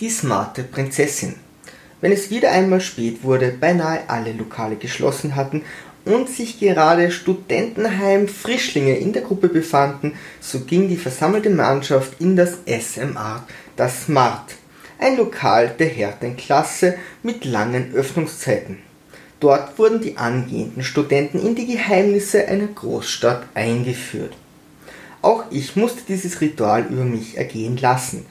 Die smarte Prinzessin. Wenn es wieder einmal spät wurde, beinahe alle Lokale geschlossen hatten und sich gerade Studentenheim Frischlinge in der Gruppe befanden, so ging die versammelte Mannschaft in das SMA, das Smart, ein Lokal der härten Klasse mit langen Öffnungszeiten. Dort wurden die angehenden Studenten in die Geheimnisse einer Großstadt eingeführt. Auch ich musste dieses Ritual über mich ergehen lassen.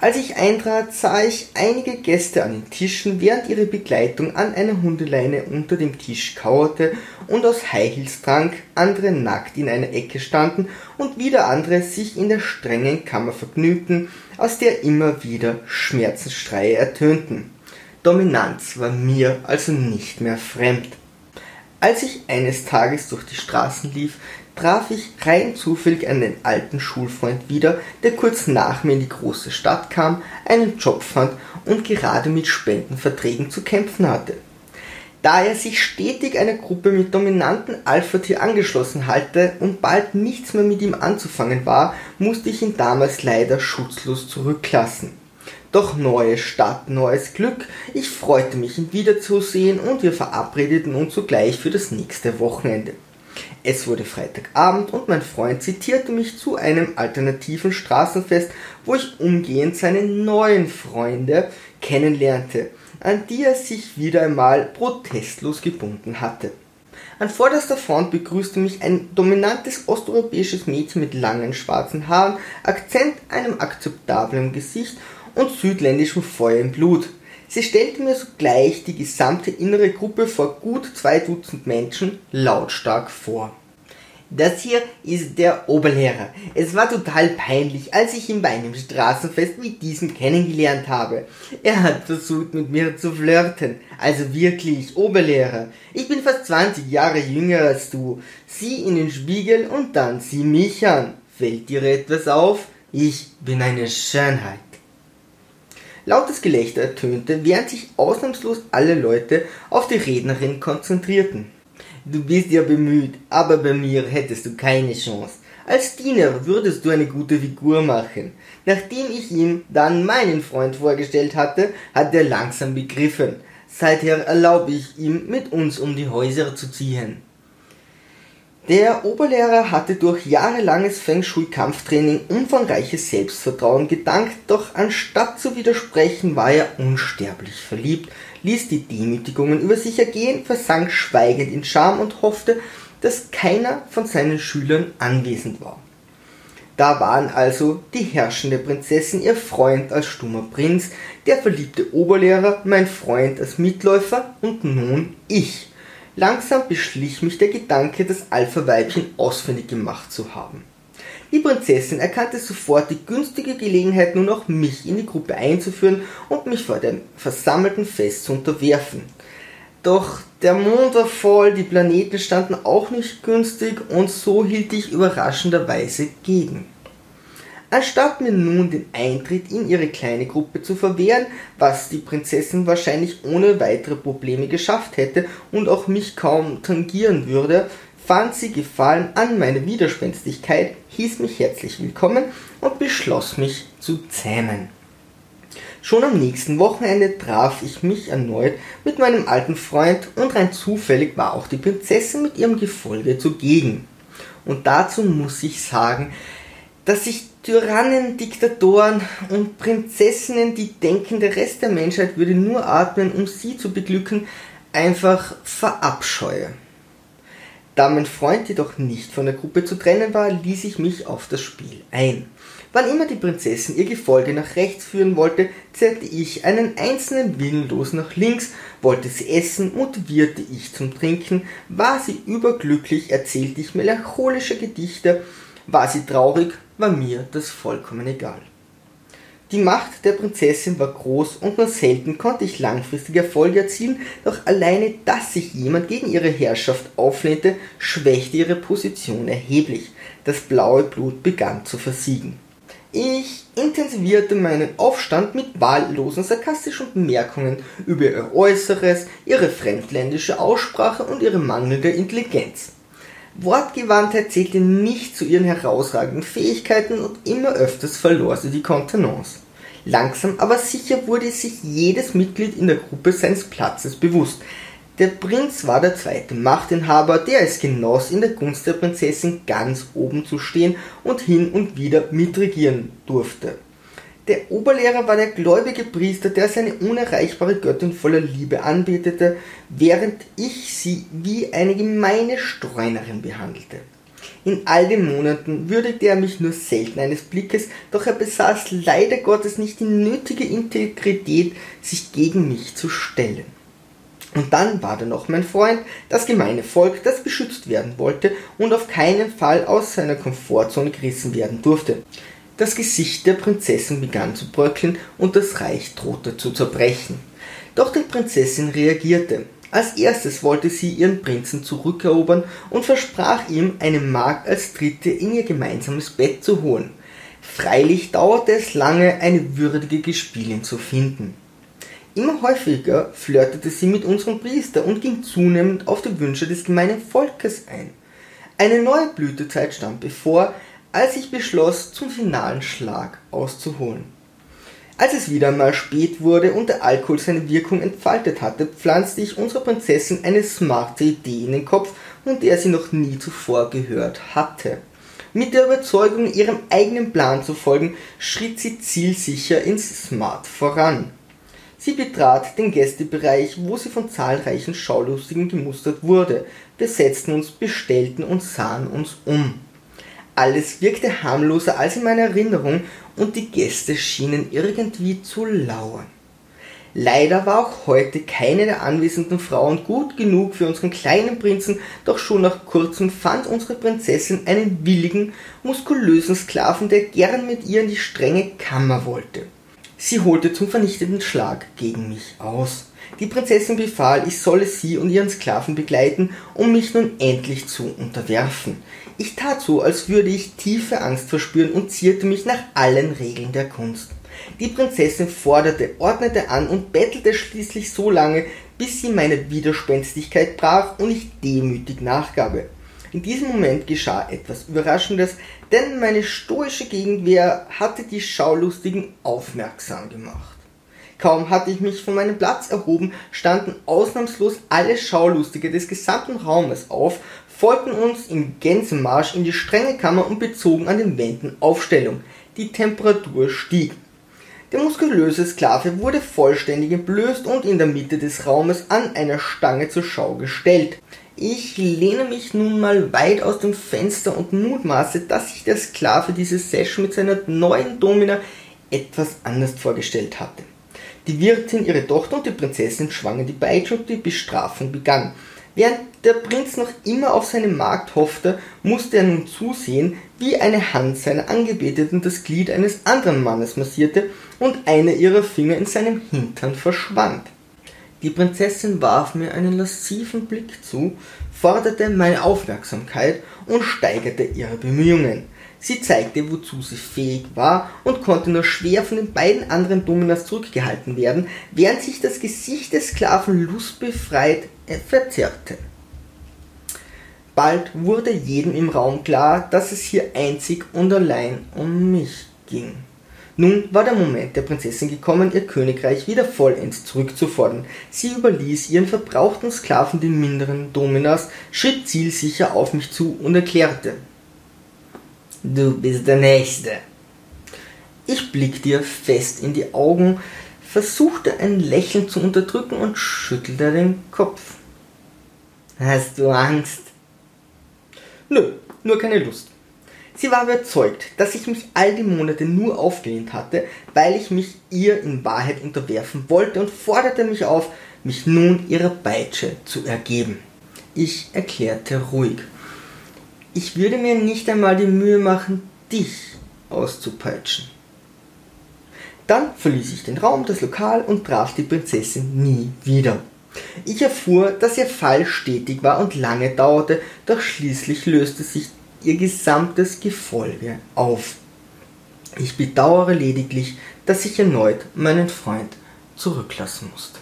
Als ich eintrat, sah ich einige Gäste an den Tischen, während ihre Begleitung an einer Hundeleine unter dem Tisch kauerte und aus High Heels trank, andere nackt in einer Ecke standen und wieder andere sich in der strengen Kammer vergnügten, aus der immer wieder Schmerzensschreie ertönten. Dominanz war mir also nicht mehr fremd. Als ich eines Tages durch die Straßen lief, traf ich rein zufällig einen alten Schulfreund wieder, der kurz nach mir in die große Stadt kam, einen Job fand und gerade mit Spendenverträgen zu kämpfen hatte. Da er sich stetig einer Gruppe mit dominanten Alpha-Tier angeschlossen hatte und bald nichts mehr mit ihm anzufangen war, musste ich ihn damals leider schutzlos zurücklassen. Doch neue Stadt, neues Glück. Ich freute mich, ihn wiederzusehen und wir verabredeten uns sogleich für das nächste Wochenende. Es wurde Freitagabend und mein Freund zitierte mich zu einem alternativen Straßenfest, wo ich umgehend seine neuen Freunde kennenlernte, an die er sich wieder einmal protestlos gebunden hatte. An vorderster Front begrüßte mich ein dominantes osteuropäisches Mädchen mit langen schwarzen Haaren, Akzent, einem akzeptablen Gesicht und südländischem Feuer im Blut. Sie stellte mir sogleich die gesamte innere Gruppe vor gut zwei Dutzend Menschen lautstark vor. Das hier ist der Oberlehrer. Es war total peinlich, als ich ihn bei einem Straßenfest wie diesem kennengelernt habe. Er hat versucht, mit mir zu flirten. Also wirklich, Oberlehrer. Ich bin fast 20 Jahre jünger als du. Sieh in den Spiegel und dann sieh mich an. Fällt dir etwas auf? Ich bin eine Schönheit. Lautes Gelächter ertönte, während sich ausnahmslos alle Leute auf die Rednerin konzentrierten. Du bist ja bemüht, aber bei mir hättest du keine Chance. Als Diener würdest du eine gute Figur machen. Nachdem ich ihm dann meinen Freund vorgestellt hatte, hat er langsam begriffen. Seither erlaube ich ihm, mit uns um die Häuser zu ziehen. Der Oberlehrer hatte durch jahrelanges Feng Shui-Kampftraining umfangreiches Selbstvertrauen gedankt, doch anstatt zu widersprechen, war er unsterblich verliebt, ließ die Demütigungen über sich ergehen, versank schweigend in Scham und hoffte, dass keiner von seinen Schülern anwesend war. Da waren also die herrschende Prinzessin, ihr Freund als stummer Prinz, der verliebte Oberlehrer, mein Freund als Mitläufer und nun ich Langsam beschlich mich der Gedanke, das Alpha-Weibchen ausfindig gemacht zu haben. Die Prinzessin erkannte sofort die günstige Gelegenheit, nun auch mich in die Gruppe einzuführen und mich vor dem versammelten Fest zu unterwerfen. Doch der Mond war voll, die Planeten standen auch nicht günstig und so hielt ich überraschenderweise gegen. Anstatt mir nun den Eintritt in ihre kleine Gruppe zu verwehren, was die Prinzessin wahrscheinlich ohne weitere Probleme geschafft hätte und auch mich kaum tangieren würde, fand sie Gefallen an meiner Widerspenstigkeit, hieß mich herzlich willkommen und beschloss mich zu zähmen. Schon am nächsten Wochenende traf ich mich erneut mit meinem alten Freund und rein zufällig war auch die Prinzessin mit ihrem Gefolge zugegen. Und dazu muss ich sagen, dass ich Tyrannen, Diktatoren und Prinzessinnen, die denken, der Rest der Menschheit würde nur atmen, um sie zu beglücken, einfach verabscheue. Da mein Freund jedoch nicht von der Gruppe zu trennen war, ließ ich mich auf das Spiel ein. Wann immer die Prinzessin ihr Gefolge nach rechts führen wollte, zerrte ich einen einzelnen willenlos nach links, wollte sie essen, motivierte ich zum Trinken, war sie überglücklich, erzählte ich melancholische Gedichte, war sie traurig, war mir das vollkommen egal. Die Macht der Prinzessin war groß und nur selten konnte ich langfristige Erfolge erzielen, doch alleine, dass sich jemand gegen ihre Herrschaft auflehnte, schwächte ihre Position erheblich. Das blaue Blut begann zu versiegen. Ich intensivierte meinen Aufstand mit wahllosen sarkastischen Bemerkungen über ihr Äußeres, ihre fremdländische Aussprache und ihre mangelnde Intelligenz. Wortgewandtheit zählte nicht zu ihren herausragenden Fähigkeiten und immer öfters verlor sie die Kontenance. Langsam aber sicher wurde sich jedes Mitglied in der Gruppe seines Platzes bewusst. Der Prinz war der zweite Machtinhaber, der es genoss, in der Gunst der Prinzessin ganz oben zu stehen und hin und wieder mitregieren durfte. Der Oberlehrer war der gläubige Priester, der seine unerreichbare Göttin voller Liebe anbetete, während ich sie wie eine gemeine Streunerin behandelte. In all den Monaten würdigte er mich nur selten eines Blickes, doch er besaß leider Gottes nicht die nötige Integrität, sich gegen mich zu stellen. Und dann war da noch mein Freund, das gemeine Volk, das beschützt werden wollte und auf keinen Fall aus seiner Komfortzone gerissen werden durfte. Das Gesicht der Prinzessin begann zu bröckeln und das Reich drohte zu zerbrechen. Doch die Prinzessin reagierte. Als erstes wollte sie ihren Prinzen zurückerobern und versprach ihm, eine Magd als Dritte in ihr gemeinsames Bett zu holen. Freilich dauerte es lange, eine würdige Gespielin zu finden. Immer häufiger flirtete sie mit unserem Priester und ging zunehmend auf die Wünsche des gemeinen Volkes ein. Eine neue Blütezeit stand bevor, als ich beschloss, zum finalen Schlag auszuholen. Als es wieder mal spät wurde und der Alkohol seine Wirkung entfaltet hatte, pflanzte ich unserer Prinzessin eine smarte Idee in den Kopf, von der sie noch nie zuvor gehört hatte. Mit der Überzeugung, ihrem eigenen Plan zu folgen, schritt sie zielsicher ins Smart voran. Sie betrat den Gästebereich, wo sie von zahlreichen Schaulustigen gemustert wurde. Wir setzten uns, bestellten und sahen uns um. Alles wirkte harmloser als in meiner Erinnerung und die Gäste schienen irgendwie zu lauern. Leider war auch heute keine der anwesenden Frauen gut genug für unseren kleinen Prinzen, doch schon nach kurzem fand unsere Prinzessin einen willigen, muskulösen Sklaven, der gern mit ihr in die strenge Kammer wollte. Sie holte zum vernichtenden Schlag gegen mich aus. Die Prinzessin befahl, ich solle sie und ihren Sklaven begleiten, um mich nun endlich zu unterwerfen. Ich tat so, als würde ich tiefe Angst verspüren und zierte mich nach allen Regeln der Kunst. Die Prinzessin forderte, ordnete an und bettelte schließlich so lange, bis sie meine Widerspenstigkeit brach und ich demütig nachgabe. In diesem Moment geschah etwas Überraschendes, denn meine stoische Gegenwehr hatte die Schaulustigen aufmerksam gemacht. Kaum hatte ich mich von meinem Platz erhoben, standen ausnahmslos alle Schaulustige des gesamten Raumes auf, folgten uns im Gänsemarsch in die strenge Kammer und bezogen an den Wänden Aufstellung. Die Temperatur stieg. Der muskulöse Sklave wurde vollständig entblößt und in der Mitte des Raumes an einer Stange zur Schau gestellt. Ich lehne mich nun mal weit aus dem Fenster und mutmaße, dass sich der Sklave diese Session mit seiner neuen Domina etwas anders vorgestellt hatte. Die Wirtin, ihre Tochter und die Prinzessin schwangen die Peitsche und die Bestrafung begann. Während der Prinz noch immer auf seine Magd hoffte, musste er nun zusehen, wie eine Hand seiner Angebeteten das Glied eines anderen Mannes massierte und einer ihrer Finger in seinem Hintern verschwand. Die Prinzessin warf mir einen lasziven Blick zu, forderte meine Aufmerksamkeit und steigerte ihre Bemühungen. Sie zeigte, wozu sie fähig war und konnte nur schwer von den beiden anderen Dominas zurückgehalten werden, während sich das Gesicht des Sklaven lustbefreit verzerrte. Bald wurde jedem im Raum klar, dass es hier einzig und allein um mich ging. Nun war der Moment der Prinzessin gekommen, ihr Königreich wieder vollends zurückzufordern. Sie überließ ihren verbrauchten Sklaven den minderen Dominas, schritt zielsicher auf mich zu und erklärte: Du bist der Nächste. Ich blickte ihr fest in die Augen, versuchte ein Lächeln zu unterdrücken und schüttelte den Kopf. Hast du Angst? Nö, nur keine Lust. Sie war überzeugt, dass ich mich all die Monate nur aufgelehnt hatte, weil ich mich ihr in Wahrheit unterwerfen wollte und forderte mich auf, mich nun ihrer Peitsche zu ergeben. Ich erklärte ruhig. Ich würde mir nicht einmal die Mühe machen, dich auszupeitschen. Dann verließ ich den Raum, das Lokal und traf die Prinzessin nie wieder. Ich erfuhr, dass ihr Fall stetig war und lange dauerte, doch schließlich löste sich ihr gesamtes Gefolge auf. Ich bedauere lediglich, dass ich erneut meinen Freund zurücklassen musste.